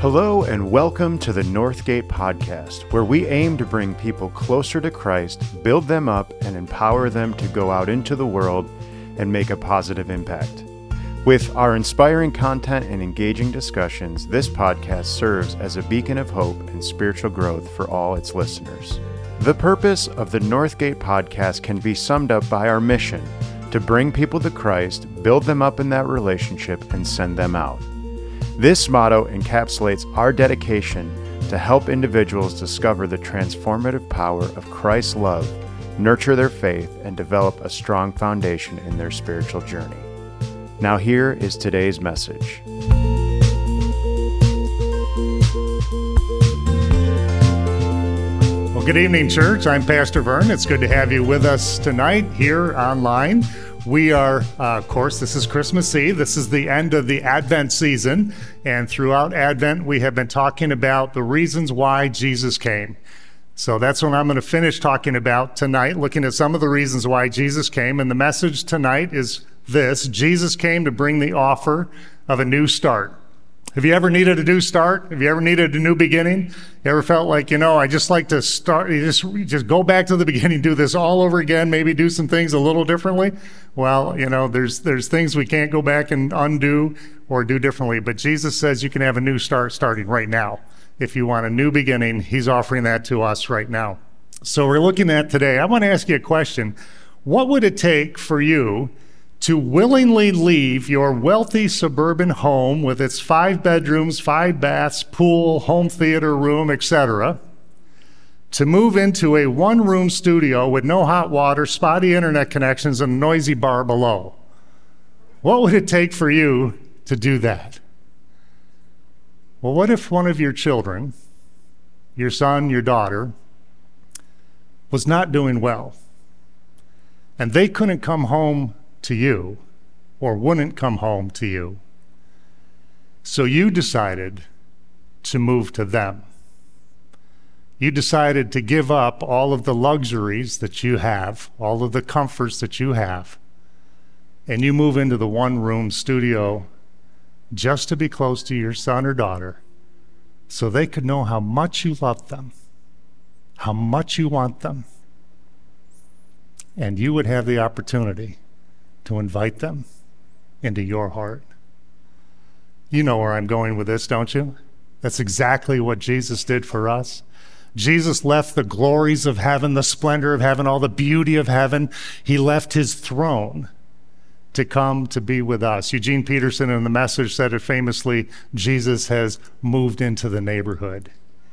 Hello, and welcome to the Northgate Podcast, where we aim to bring people closer to Christ, build them up, and empower them to go out into the world and make a positive impact. With our inspiring content and engaging discussions, this podcast serves as a beacon of hope and spiritual growth for all its listeners. The purpose of the Northgate Podcast can be summed up by our mission to bring people to Christ, build them up in that relationship, and send them out. This motto encapsulates our dedication to help individuals discover the transformative power of Christ's love, nurture their faith, and develop a strong foundation in their spiritual journey. Now, here is today's message. Well, good evening, church. I'm Pastor Vern. It's good to have you with us tonight here online. We are, uh, of course, this is Christmas Eve. This is the end of the Advent season. And throughout Advent, we have been talking about the reasons why Jesus came. So that's what I'm going to finish talking about tonight, looking at some of the reasons why Jesus came. And the message tonight is this Jesus came to bring the offer of a new start. Have you ever needed a new start? Have you ever needed a new beginning? You ever felt like, you know, I just like to start, you just, just go back to the beginning, do this all over again, maybe do some things a little differently? Well, you know, there's, there's things we can't go back and undo or do differently. But Jesus says you can have a new start starting right now. If you want a new beginning, He's offering that to us right now. So we're looking at today. I want to ask you a question. What would it take for you to willingly leave your wealthy suburban home with its five bedrooms, five baths, pool, home theater room, etc., to move into a one room studio with no hot water, spotty internet connections, and a noisy bar below? What would it take for you to do that? Well, what if one of your children, your son, your daughter, was not doing well, and they couldn't come home to you or wouldn't come home to you. So you decided to move to them. You decided to give up all of the luxuries that you have, all of the comforts that you have, and you move into the one room studio just to be close to your son or daughter so they could know how much you love them, how much you want them, and you would have the opportunity to invite them into your heart. You know where I'm going with this, don't you? That's exactly what Jesus did for us. Jesus left the glories of heaven, the splendor of heaven, all the beauty of heaven. He left his throne to come to be with us. Eugene Peterson in the message said it famously Jesus has moved into the neighborhood.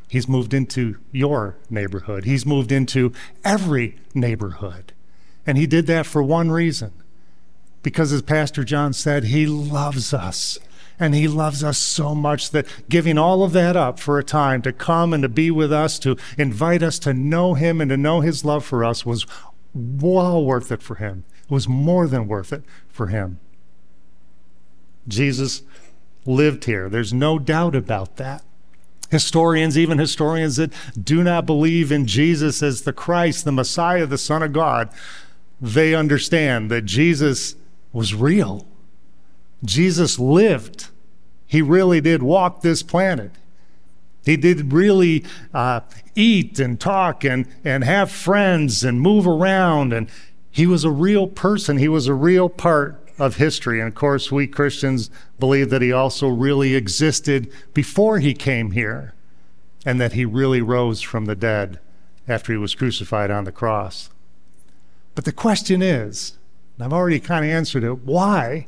He's moved into your neighborhood. He's moved into every neighborhood. And he did that for one reason because as Pastor John said, he loves us. And he loves us so much that giving all of that up for a time to come and to be with us, to invite us to know him and to know his love for us was well worth it for him. It was more than worth it for him. Jesus lived here. There's no doubt about that. Historians, even historians that do not believe in Jesus as the Christ, the Messiah, the Son of God, they understand that Jesus was real. Jesus lived. He really did walk this planet. He did really uh, eat and talk and, and have friends and move around. And he was a real person. He was a real part of history. And of course, we Christians believe that he also really existed before he came here and that he really rose from the dead after he was crucified on the cross. But the question is I've already kind of answered it. Why?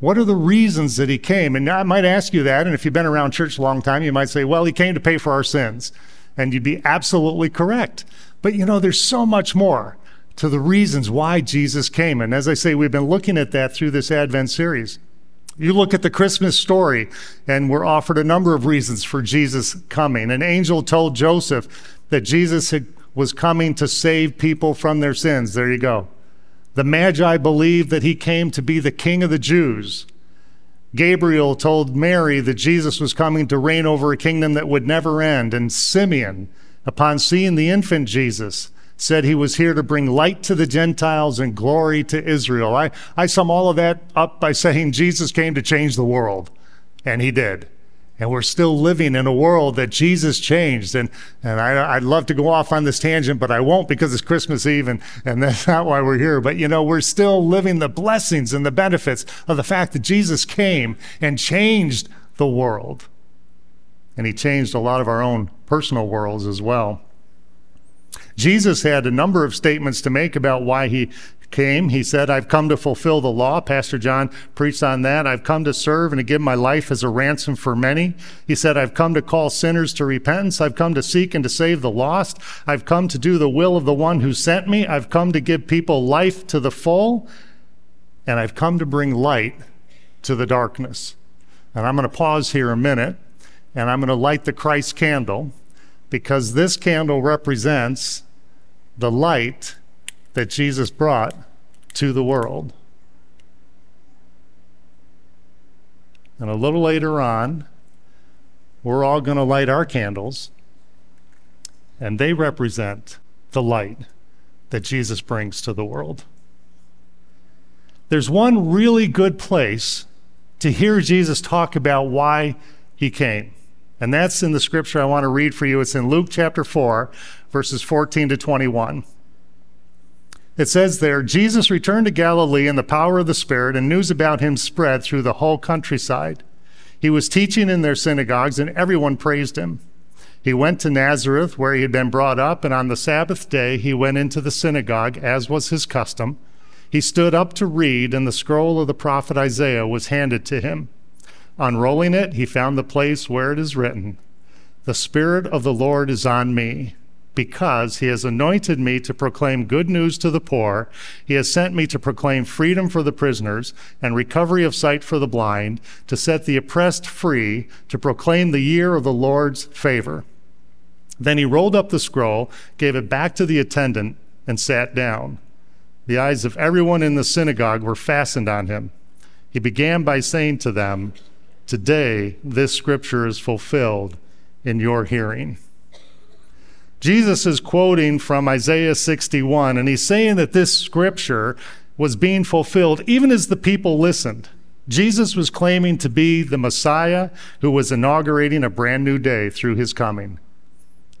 What are the reasons that he came? And I might ask you that. And if you've been around church a long time, you might say, well, he came to pay for our sins. And you'd be absolutely correct. But you know, there's so much more to the reasons why Jesus came. And as I say, we've been looking at that through this Advent series. You look at the Christmas story, and we're offered a number of reasons for Jesus coming. An angel told Joseph that Jesus had, was coming to save people from their sins. There you go. The Magi believed that he came to be the king of the Jews. Gabriel told Mary that Jesus was coming to reign over a kingdom that would never end. And Simeon, upon seeing the infant Jesus, said he was here to bring light to the Gentiles and glory to Israel. I, I sum all of that up by saying Jesus came to change the world, and he did. And we're still living in a world that Jesus changed. And, and I, would love to go off on this tangent, but I won't because it's Christmas Eve and, and that's not why we're here. But you know, we're still living the blessings and the benefits of the fact that Jesus came and changed the world. And he changed a lot of our own personal worlds as well. Jesus had a number of statements to make about why he came. He said, I've come to fulfill the law. Pastor John preached on that. I've come to serve and to give my life as a ransom for many. He said, I've come to call sinners to repentance. I've come to seek and to save the lost. I've come to do the will of the one who sent me. I've come to give people life to the full. And I've come to bring light to the darkness. And I'm going to pause here a minute and I'm going to light the Christ candle because this candle represents the light that Jesus brought to the world. And a little later on, we're all going to light our candles, and they represent the light that Jesus brings to the world. There's one really good place to hear Jesus talk about why he came. And that's in the scripture I want to read for you. It's in Luke chapter 4, verses 14 to 21. It says there, Jesus returned to Galilee in the power of the Spirit, and news about him spread through the whole countryside. He was teaching in their synagogues, and everyone praised him. He went to Nazareth, where he had been brought up, and on the Sabbath day he went into the synagogue, as was his custom. He stood up to read, and the scroll of the prophet Isaiah was handed to him. Unrolling it, he found the place where it is written, The Spirit of the Lord is on me because he has anointed me to proclaim good news to the poor. He has sent me to proclaim freedom for the prisoners and recovery of sight for the blind, to set the oppressed free, to proclaim the year of the Lord's favor. Then he rolled up the scroll, gave it back to the attendant, and sat down. The eyes of everyone in the synagogue were fastened on him. He began by saying to them, Today this scripture is fulfilled in your hearing. Jesus is quoting from Isaiah 61, and he's saying that this scripture was being fulfilled even as the people listened. Jesus was claiming to be the Messiah who was inaugurating a brand new day through his coming.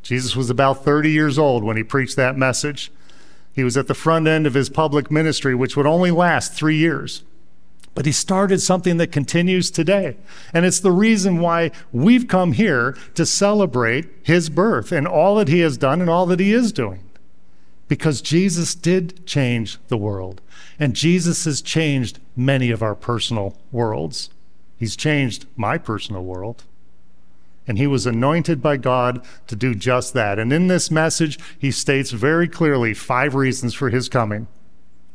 Jesus was about 30 years old when he preached that message. He was at the front end of his public ministry, which would only last three years. But he started something that continues today. And it's the reason why we've come here to celebrate his birth and all that he has done and all that he is doing. Because Jesus did change the world. And Jesus has changed many of our personal worlds. He's changed my personal world. And he was anointed by God to do just that. And in this message, he states very clearly five reasons for his coming.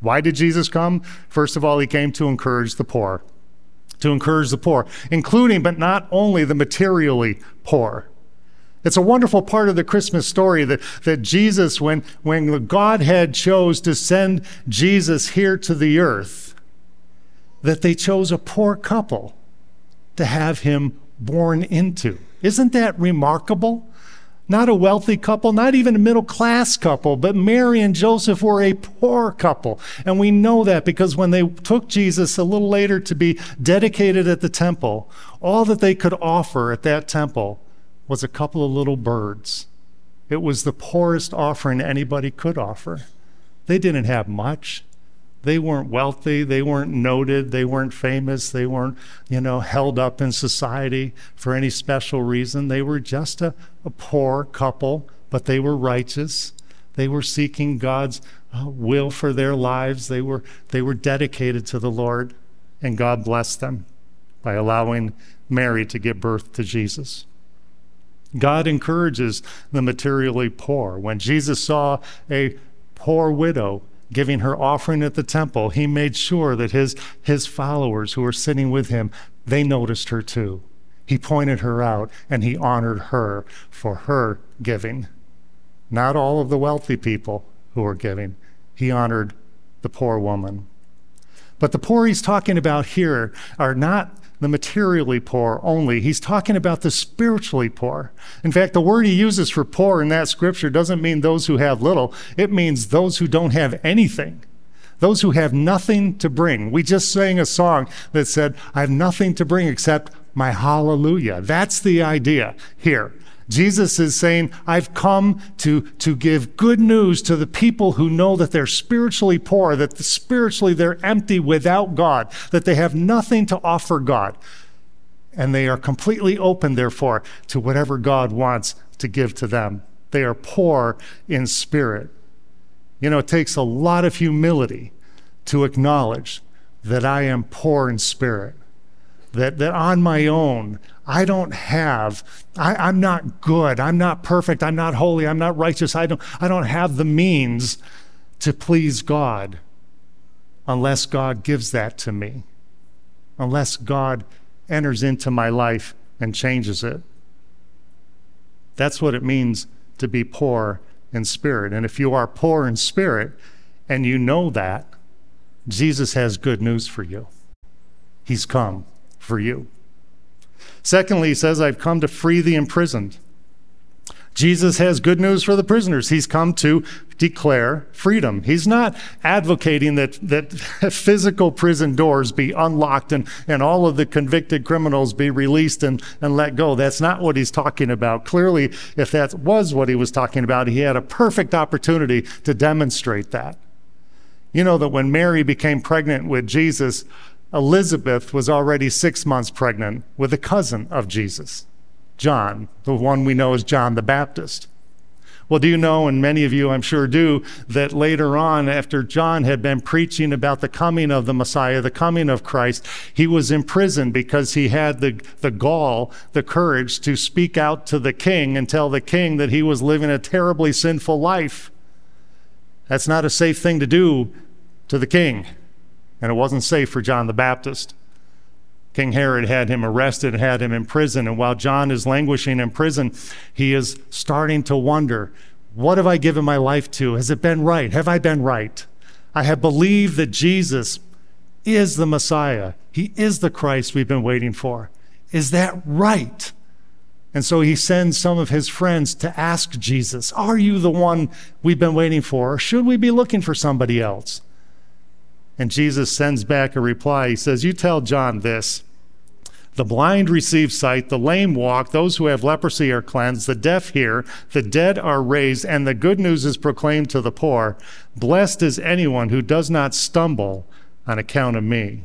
Why did Jesus come? First of all, he came to encourage the poor, to encourage the poor, including but not only the materially poor. It's a wonderful part of the Christmas story that, that Jesus, when, when the Godhead chose to send Jesus here to the earth, that they chose a poor couple to have him born into. Isn't that remarkable? Not a wealthy couple, not even a middle class couple, but Mary and Joseph were a poor couple. And we know that because when they took Jesus a little later to be dedicated at the temple, all that they could offer at that temple was a couple of little birds. It was the poorest offering anybody could offer. They didn't have much. They weren't wealthy, they weren't noted, they weren't famous, they weren't, you know, held up in society for any special reason. They were just a, a poor couple, but they were righteous. They were seeking God's uh, will for their lives. They were they were dedicated to the Lord, and God blessed them by allowing Mary to give birth to Jesus. God encourages the materially poor. When Jesus saw a poor widow giving her offering at the temple, he made sure that his, his followers who were sitting with him, they noticed her too. He pointed her out and he honored her for her giving. Not all of the wealthy people who were giving. He honored the poor woman. But the poor he's talking about here are not the materially poor only. He's talking about the spiritually poor. In fact, the word he uses for poor in that scripture doesn't mean those who have little, it means those who don't have anything. Those who have nothing to bring. We just sang a song that said, I have nothing to bring except my hallelujah. That's the idea here. Jesus is saying, I've come to, to give good news to the people who know that they're spiritually poor, that spiritually they're empty without God, that they have nothing to offer God. And they are completely open, therefore, to whatever God wants to give to them. They are poor in spirit. You know, it takes a lot of humility to acknowledge that I am poor in spirit, that, that on my own, I don't have, I, am not good, I'm not perfect, I'm not holy, I'm not righteous, I don't, I don't have the means to please God unless God gives that to me, unless God enters into my life and changes it. That's what it means to be poor in spirit. And if you are poor in spirit and you know that, Jesus has good news for you. He's come for you. Secondly, he says, I've come to free the imprisoned. Jesus has good news for the prisoners. He's come to declare freedom. He's not advocating that, that physical prison doors be unlocked and, and all of the convicted criminals be released and, and let go. That's not what he's talking about. Clearly, if that was what he was talking about, he had a perfect opportunity to demonstrate that. You know that when Mary became pregnant with Jesus, Elizabeth was already six months pregnant with a cousin of Jesus. John, the one we know as John the Baptist. Well, do you know, and many of you I'm sure do, that later on, after John had been preaching about the coming of the Messiah, the coming of Christ, he was imprisoned because he had the, the gall, the courage to speak out to the king and tell the king that he was living a terribly sinful life. That's not a safe thing to do to the king, and it wasn't safe for John the Baptist. King Herod had him arrested, had him in prison. And while John is languishing in prison, he is starting to wonder what have I given my life to? Has it been right? Have I been right? I have believed that Jesus is the Messiah, He is the Christ we've been waiting for. Is that right? And so he sends some of his friends to ask Jesus, Are you the one we've been waiting for? Or should we be looking for somebody else? And Jesus sends back a reply. He says, You tell John this the blind receive sight, the lame walk, those who have leprosy are cleansed, the deaf hear, the dead are raised, and the good news is proclaimed to the poor. Blessed is anyone who does not stumble on account of me.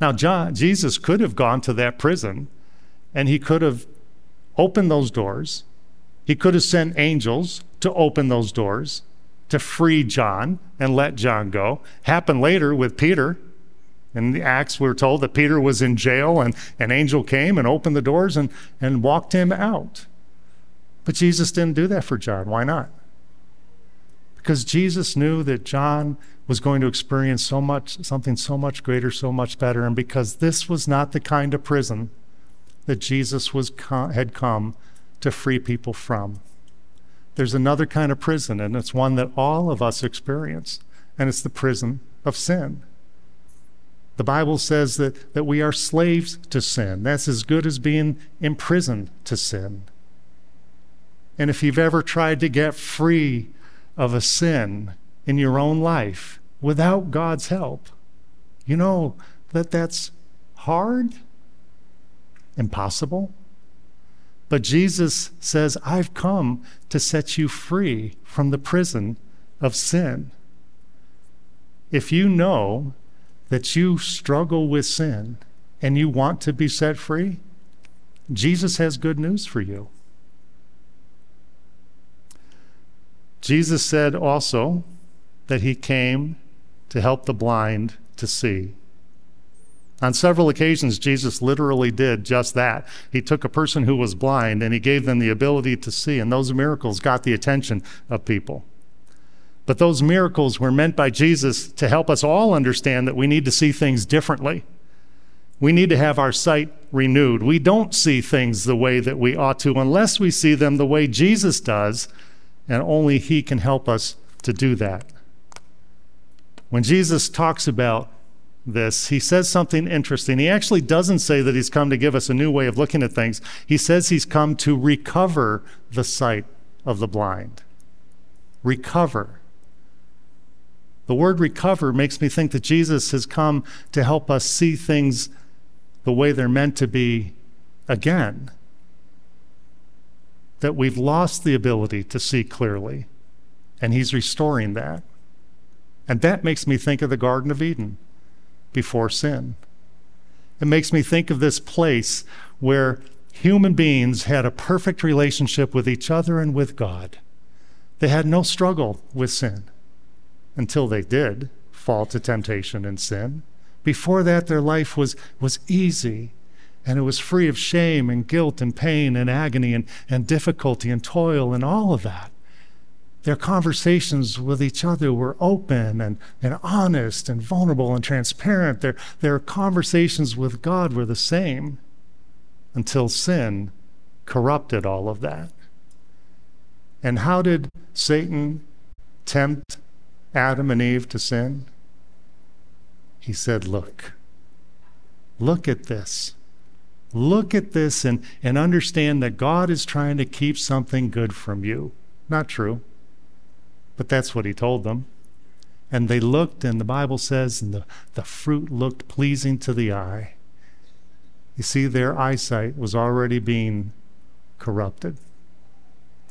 Now, John, Jesus could have gone to that prison and he could have opened those doors. He could have sent angels to open those doors to free John and let John go. Happened later with Peter. In the Acts, we're told that Peter was in jail and an angel came and opened the doors and, and walked him out. But Jesus didn't do that for John. Why not? Because Jesus knew that John was going to experience so much, something so much greater, so much better, and because this was not the kind of prison that Jesus was had come to free people from. There's another kind of prison, and it's one that all of us experience, and it's the prison of sin. The Bible says that, that we are slaves to sin. That's as good as being imprisoned to sin. And if you've ever tried to get free of a sin in your own life without God's help, you know that that's hard, impossible. But Jesus says, I've come to set you free from the prison of sin. If you know that you struggle with sin and you want to be set free, Jesus has good news for you. Jesus said also that he came to help the blind to see. On several occasions, Jesus literally did just that. He took a person who was blind and he gave them the ability to see, and those miracles got the attention of people. But those miracles were meant by Jesus to help us all understand that we need to see things differently. We need to have our sight renewed. We don't see things the way that we ought to unless we see them the way Jesus does, and only He can help us to do that. When Jesus talks about this, he says something interesting. He actually doesn't say that he's come to give us a new way of looking at things. He says he's come to recover the sight of the blind. Recover. The word recover makes me think that Jesus has come to help us see things the way they're meant to be again. That we've lost the ability to see clearly, and He's restoring that. And that makes me think of the Garden of Eden before sin. It makes me think of this place where human beings had a perfect relationship with each other and with God. They had no struggle with sin until they did fall to temptation and sin. Before that, their life was, was easy and it was free of shame and guilt and pain and agony and, and difficulty and toil and all of that. Their conversations with each other were open and, and honest and vulnerable and transparent. Their, their conversations with God were the same until sin corrupted all of that. And how did Satan tempt Adam and Eve to sin? He said, Look, look at this. Look at this and, and understand that God is trying to keep something good from you. Not true. But that's what he told them. And they looked, and the Bible says, and the, the fruit looked pleasing to the eye. You see, their eyesight was already being corrupted.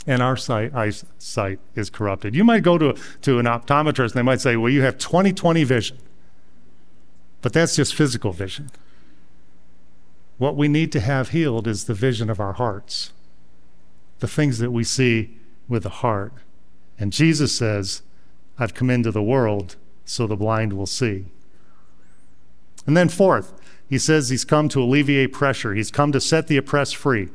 And our sight, eyesight is corrupted. You might go to, to an optometrist and they might say, Well, you have 20 20 vision. But that's just physical vision. What we need to have healed is the vision of our hearts, the things that we see with the heart. And Jesus says, I've come into the world so the blind will see. And then, fourth, he says he's come to alleviate pressure, he's come to set the oppressed free.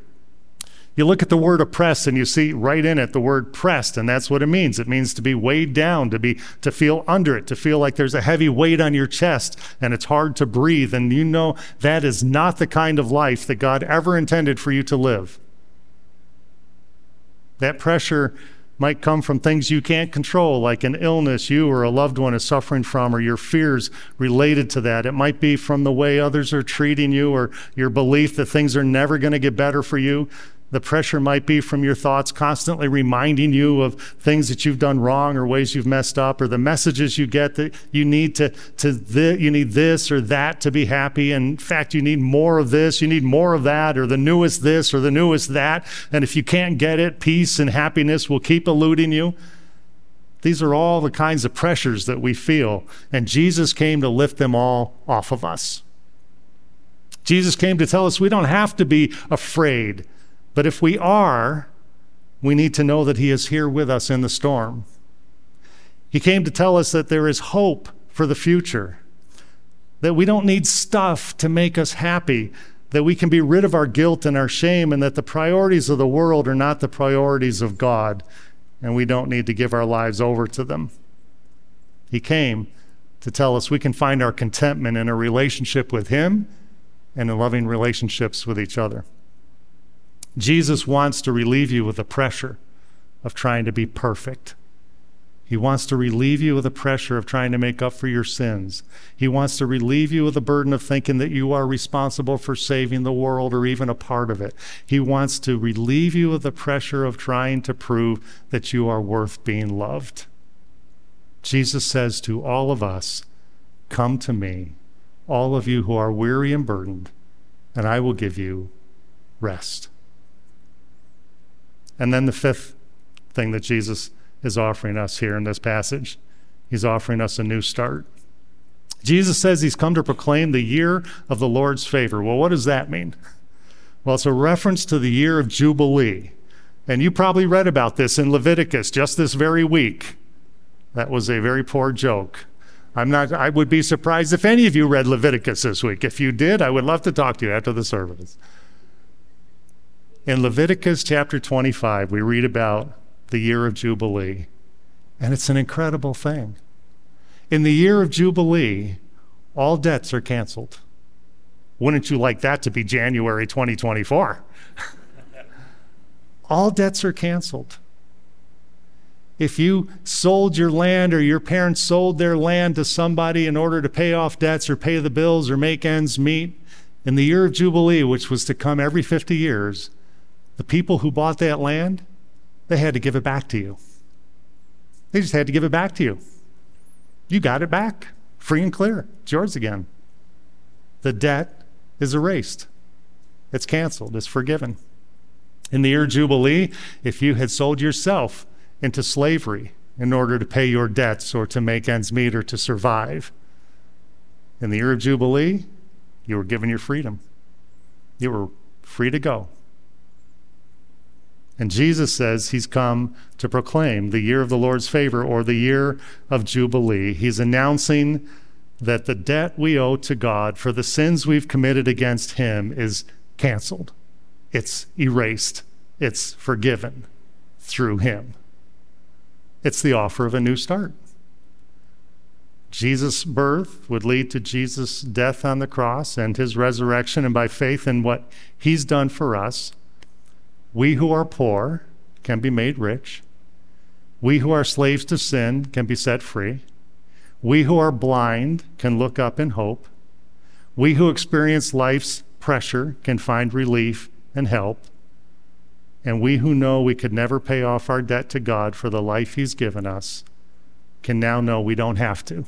You look at the word oppressed and you see right in it the word pressed, and that's what it means. It means to be weighed down, to be to feel under it, to feel like there's a heavy weight on your chest and it's hard to breathe. And you know that is not the kind of life that God ever intended for you to live. That pressure might come from things you can't control, like an illness you or a loved one is suffering from, or your fears related to that. It might be from the way others are treating you, or your belief that things are never going to get better for you. The pressure might be from your thoughts constantly reminding you of things that you've done wrong or ways you've messed up, or the messages you get that you need to, to th- you need this or that to be happy. And in fact, you need more of this, you need more of that, or the newest this or the newest that. And if you can't get it, peace and happiness will keep eluding you. These are all the kinds of pressures that we feel, and Jesus came to lift them all off of us. Jesus came to tell us we don't have to be afraid but if we are, we need to know that He is here with us in the storm. He came to tell us that there is hope for the future, that we don't need stuff to make us happy, that we can be rid of our guilt and our shame, and that the priorities of the world are not the priorities of God, and we don't need to give our lives over to them. He came to tell us we can find our contentment in a relationship with Him and in loving relationships with each other. Jesus wants to relieve you of the pressure of trying to be perfect. He wants to relieve you of the pressure of trying to make up for your sins. He wants to relieve you of the burden of thinking that you are responsible for saving the world or even a part of it. He wants to relieve you of the pressure of trying to prove that you are worth being loved. Jesus says to all of us, Come to me, all of you who are weary and burdened, and I will give you rest. And then the fifth thing that Jesus is offering us here in this passage, he's offering us a new start. Jesus says he's come to proclaim the year of the Lord's favor. Well, what does that mean? Well, it's a reference to the year of Jubilee. And you probably read about this in Leviticus just this very week. That was a very poor joke. I'm not I would be surprised if any of you read Leviticus this week. If you did, I would love to talk to you after the service. In Leviticus chapter 25, we read about the year of Jubilee, and it's an incredible thing. In the year of Jubilee, all debts are canceled. Wouldn't you like that to be January 2024? all debts are canceled. If you sold your land or your parents sold their land to somebody in order to pay off debts or pay the bills or make ends meet, in the year of Jubilee, which was to come every 50 years, the people who bought that land, they had to give it back to you. They just had to give it back to you. You got it back, free and clear. It's yours again. The debt is erased. It's canceled, it's forgiven. In the year of Jubilee, if you had sold yourself into slavery in order to pay your debts or to make ends meet or to survive, in the year of Jubilee, you were given your freedom. You were free to go. And Jesus says he's come to proclaim the year of the Lord's favor or the year of Jubilee. He's announcing that the debt we owe to God for the sins we've committed against him is canceled, it's erased, it's forgiven through him. It's the offer of a new start. Jesus' birth would lead to Jesus' death on the cross and his resurrection, and by faith in what he's done for us, we who are poor can be made rich. We who are slaves to sin can be set free. We who are blind can look up in hope. We who experience life's pressure can find relief and help. And we who know we could never pay off our debt to God for the life He's given us can now know we don't have to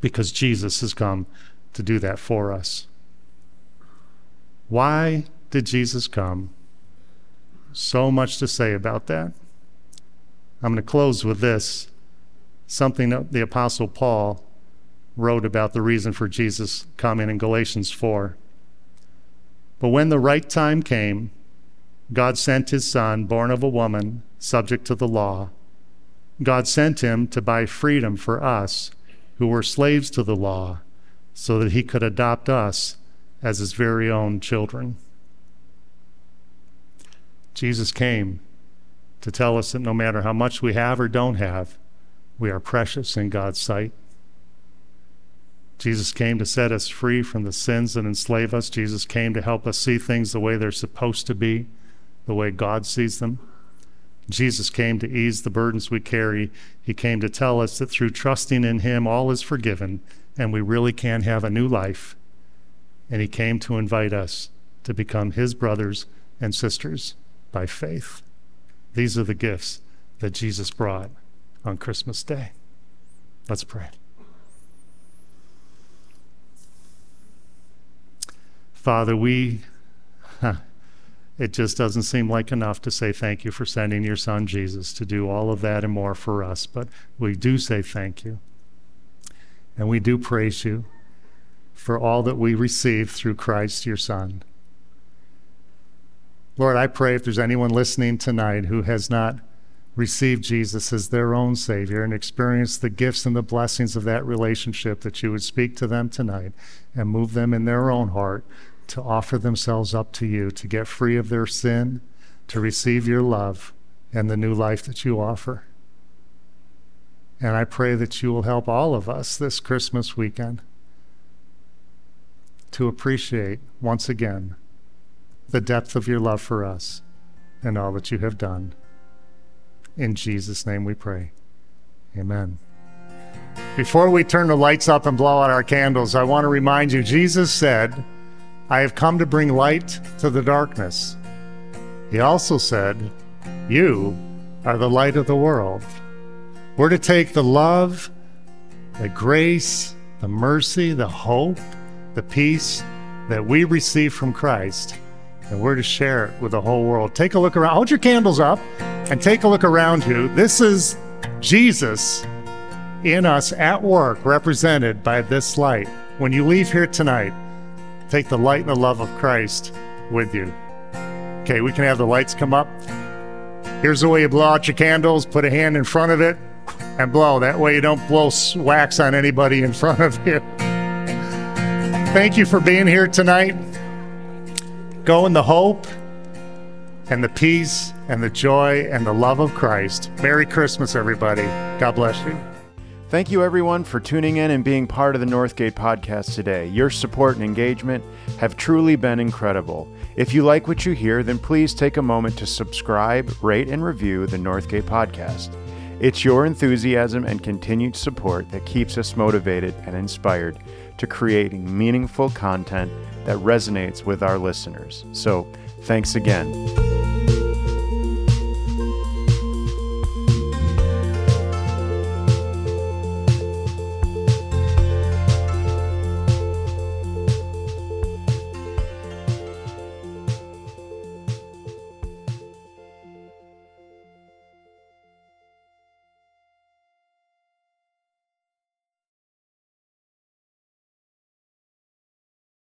because Jesus has come to do that for us. Why did Jesus come? So much to say about that. I'm going to close with this something that the Apostle Paul wrote about the reason for Jesus coming in Galatians 4. But when the right time came, God sent his son, born of a woman, subject to the law. God sent him to buy freedom for us who were slaves to the law, so that he could adopt us as his very own children. Jesus came to tell us that no matter how much we have or don't have, we are precious in God's sight. Jesus came to set us free from the sins that enslave us. Jesus came to help us see things the way they're supposed to be, the way God sees them. Jesus came to ease the burdens we carry. He came to tell us that through trusting in Him, all is forgiven and we really can have a new life. And He came to invite us to become His brothers and sisters by faith. These are the gifts that Jesus brought on Christmas Day. Let's pray. Father, we, it just doesn't seem like enough to say thank you for sending your son Jesus to do all of that and more for us, but we do say thank you. And we do praise you for all that we receive through Christ, your son. Lord, I pray if there's anyone listening tonight who has not received Jesus as their own Savior and experienced the gifts and the blessings of that relationship, that you would speak to them tonight and move them in their own heart to offer themselves up to you, to get free of their sin, to receive your love and the new life that you offer. And I pray that you will help all of us this Christmas weekend to appreciate once again the depth of your love for us and all that you have done. In Jesus' name we pray. Amen. Before we turn the lights up and blow out our candles, I want to remind you Jesus said, I have come to bring light to the darkness. He also said, You are the light of the world. We're to take the love, the grace, the mercy, the hope, the peace that we receive from Christ, and we're to share it with the whole world. Take a look around. Hold your candles up and take a look around you. This is Jesus in us at work, represented by this light. When you leave here tonight, take the light and the love of Christ with you. Okay, we can have the lights come up. Here's the way you blow out your candles put a hand in front of it and blow. That way you don't blow wax on anybody in front of you. Thank you for being here tonight. Go in the hope and the peace and the joy and the love of Christ. Merry Christmas, everybody. God bless you. Thank you, everyone, for tuning in and being part of the Northgate podcast today. Your support and engagement have truly been incredible. If you like what you hear, then please take a moment to subscribe, rate, and review the Northgate podcast. It's your enthusiasm and continued support that keeps us motivated and inspired to creating meaningful content that resonates with our listeners. So, thanks again.